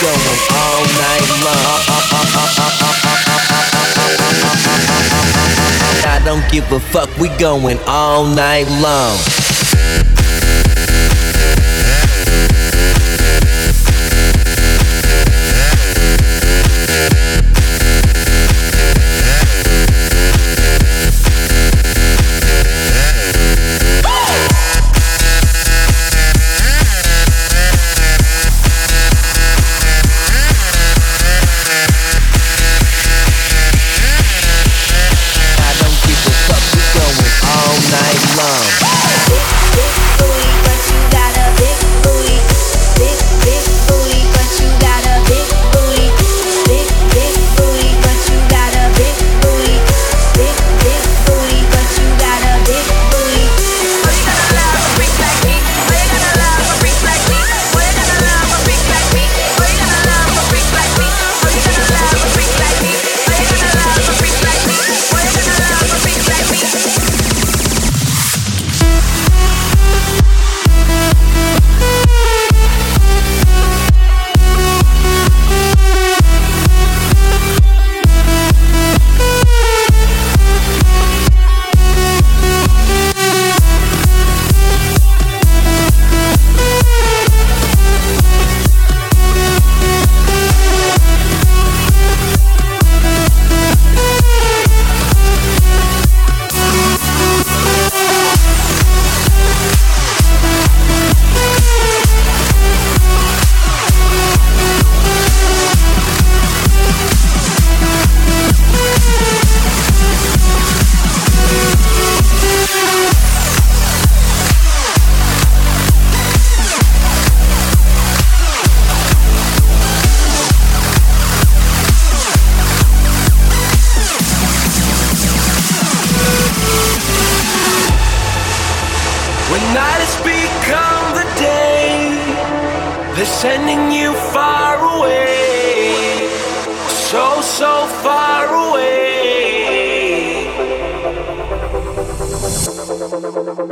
going all night long. I don't give a fuck, we going all night long.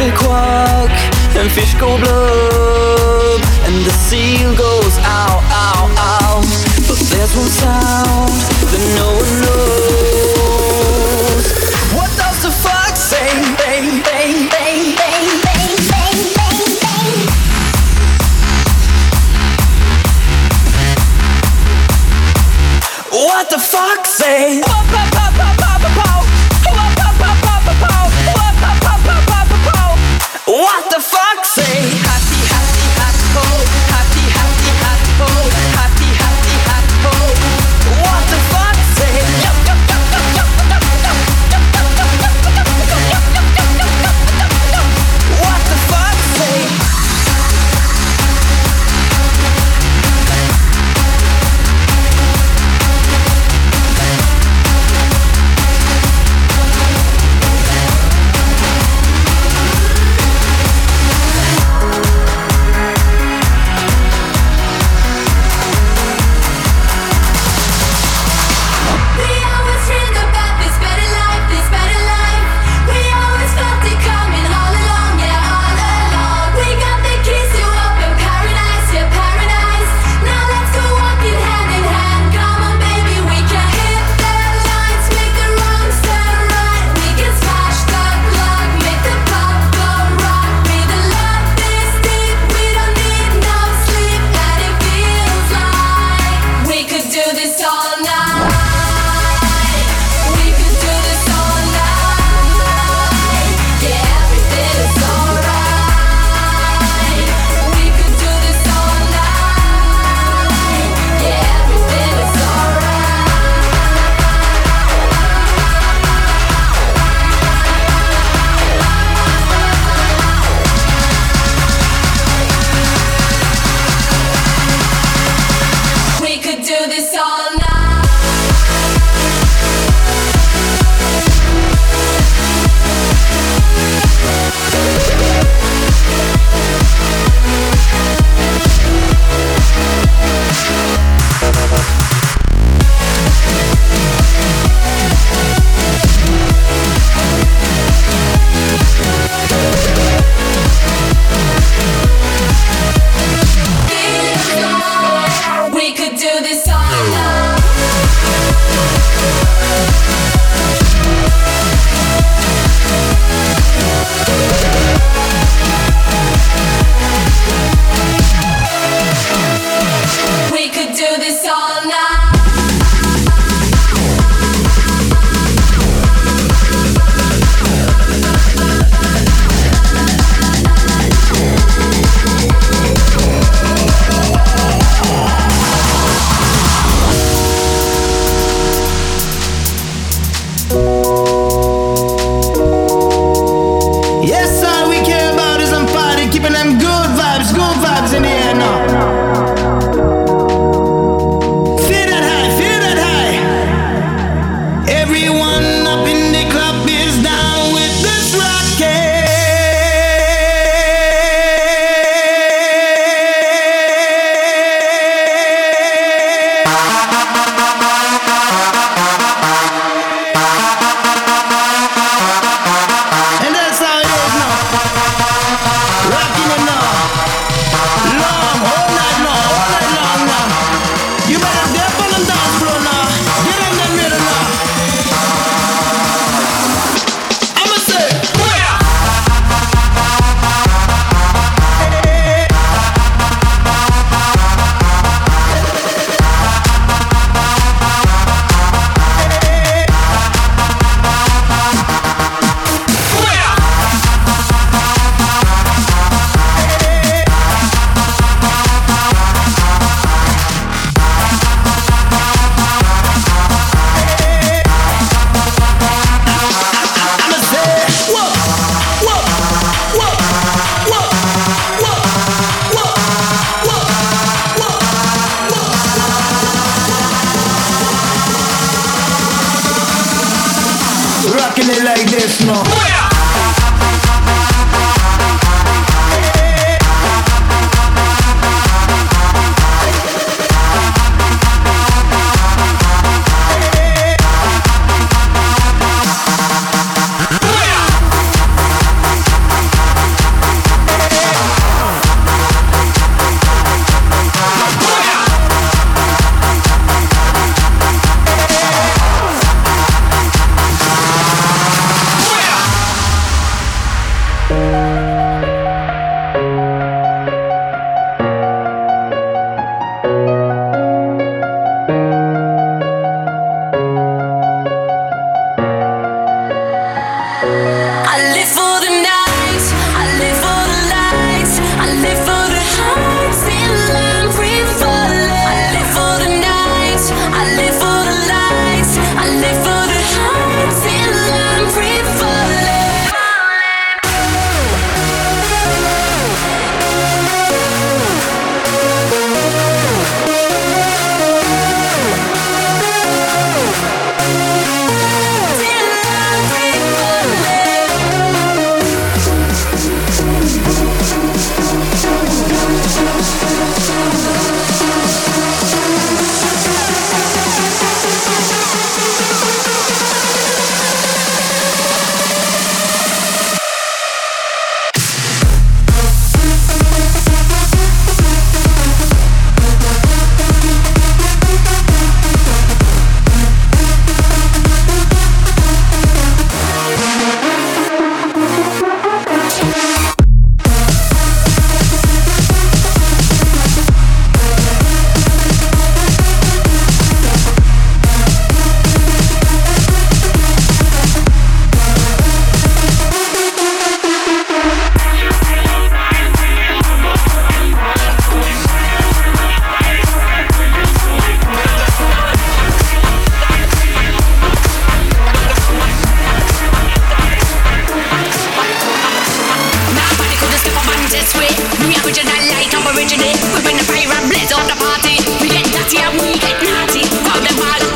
a quack and fish go blub and the seal goes ow ow ow. But there's one sound everyone. original like I'm. We bring the fire and blaze up the party. We get dirty and we get naughty. Grab them all.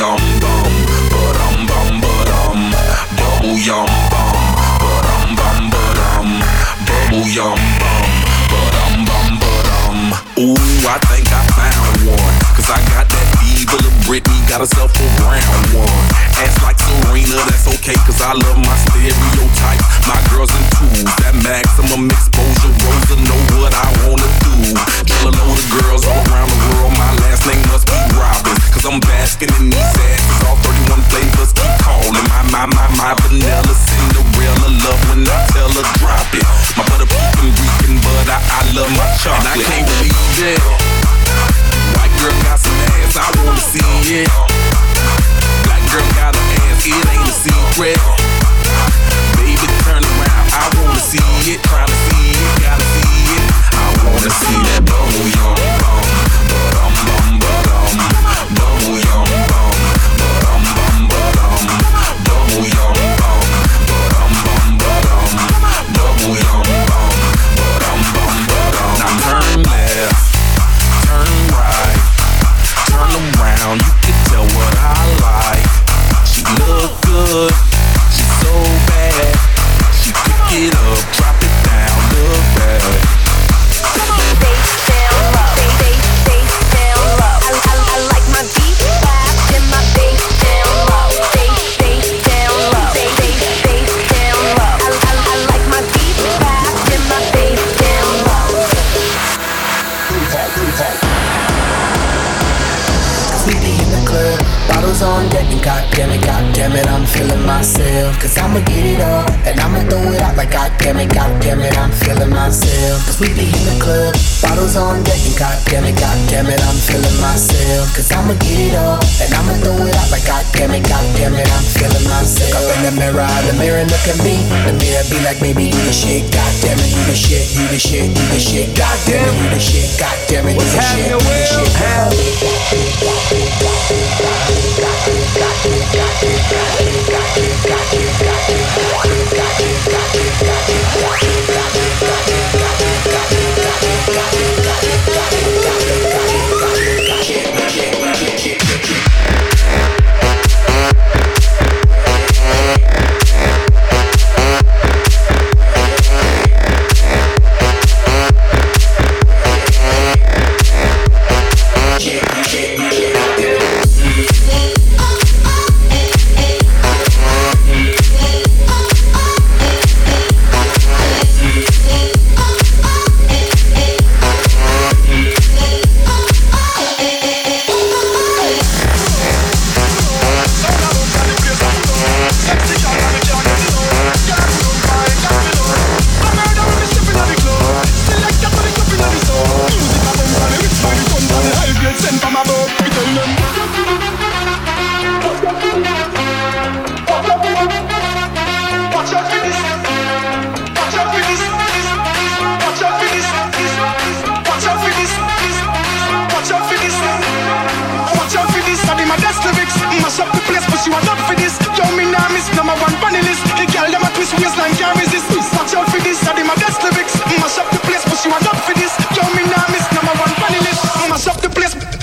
yum bum, but dum bum ba dum, double yum bum, ba dum bum ba dum, double yum bum, ba dum bum ba dum. Ooh, I think I found one, cause I got that little Britney got herself a brown one. Ass like Serena, that's okay, cause I love my stereotypes. My girls in twos, that maximum exposure. Rosa know what I wanna do. Drill a load of girls all around the world. My last name must be Robbins, cause I'm basking in these asses. All 31 flavors keep calling. My, my, my, my vanilla Cinderella love when I tell her drop it. My butter pecan Rican, but I, I love my chocolate. And I can't believe it girl got some ass, I wanna see it. Black girl got an ass, it ain't a secret. Baby, turn around, I wanna see it. try to see it, gotta see it. I wanna see that bubble, y'all.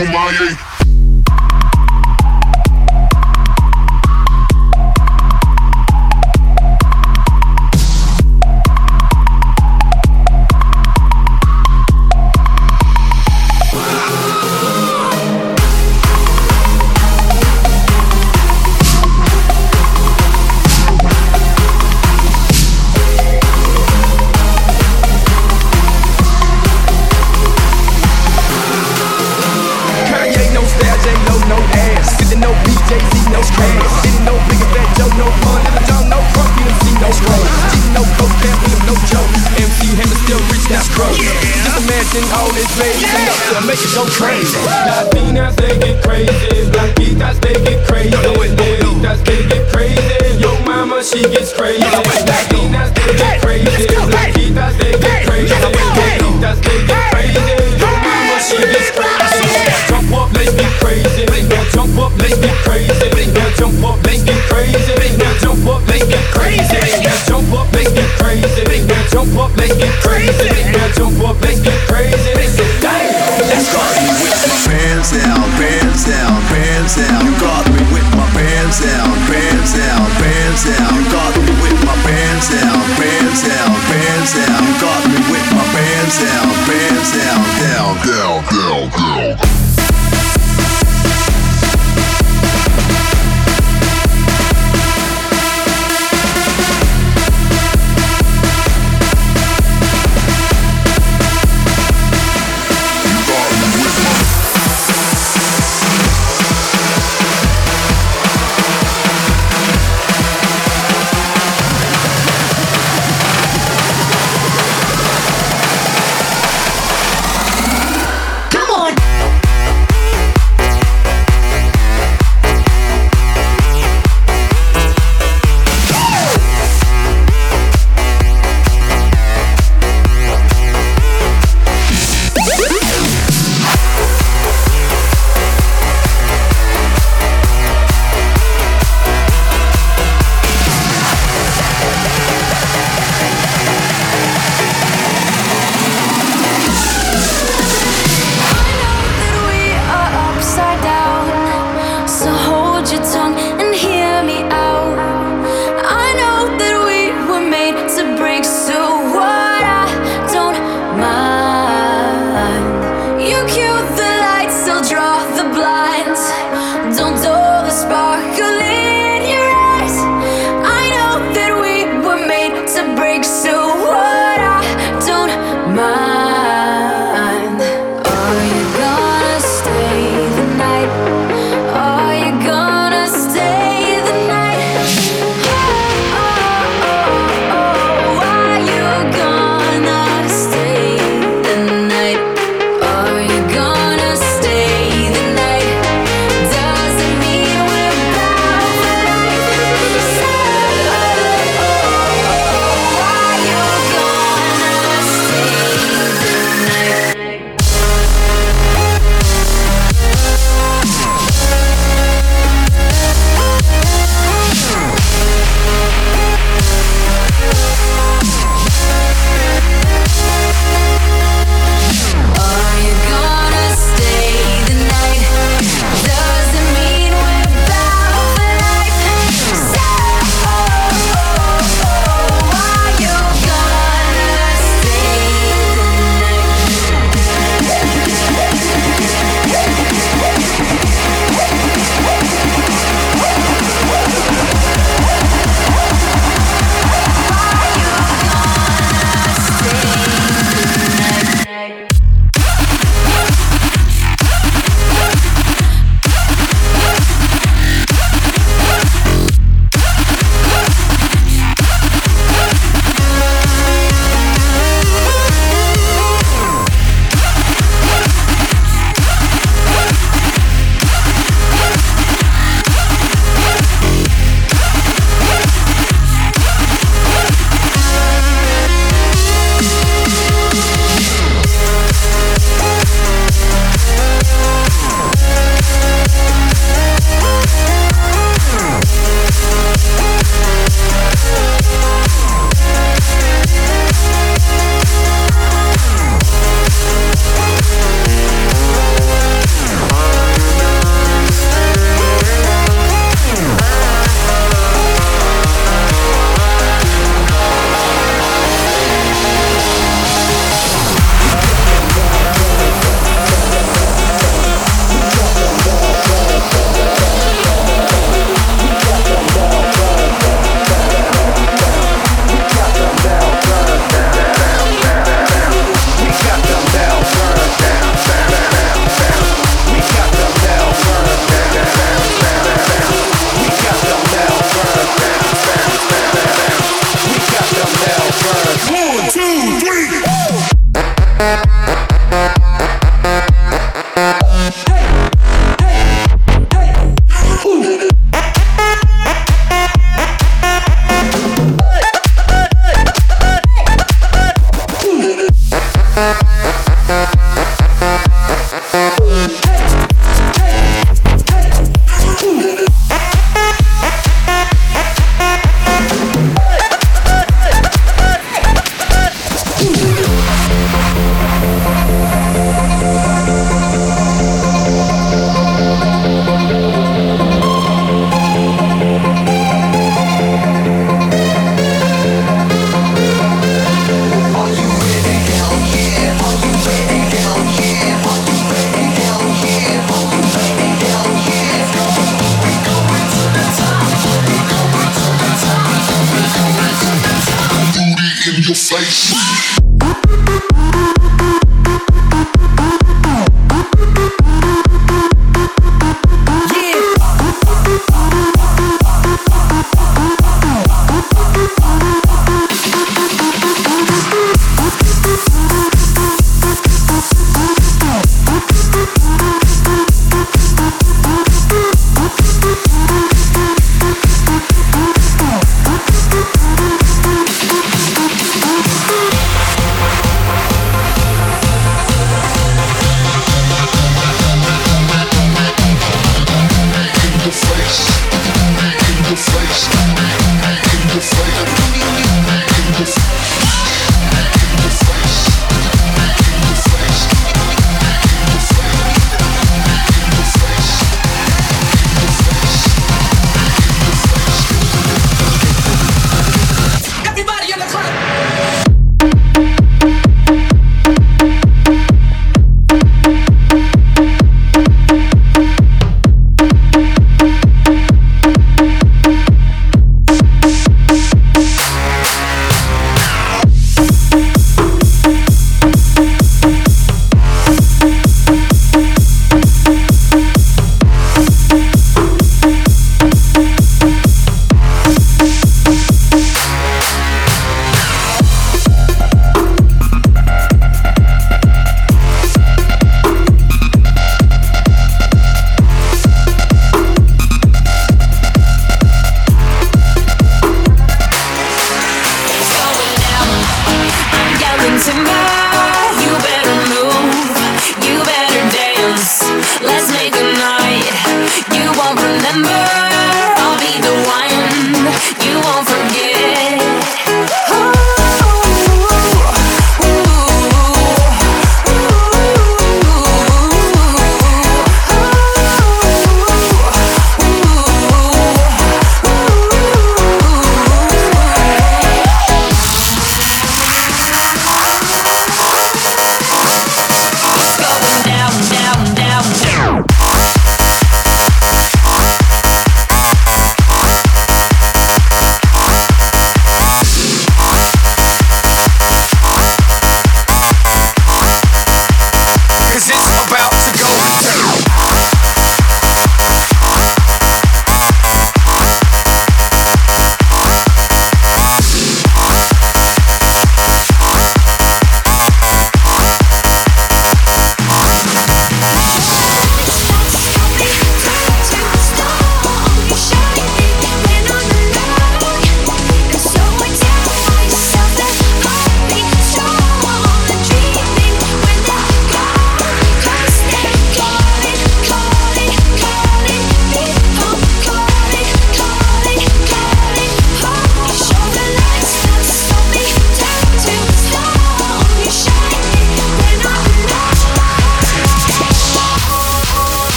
Kumaye. make it go crazy. They get crazy. Black they get crazy. They get crazy. Yo mama, she gets crazy.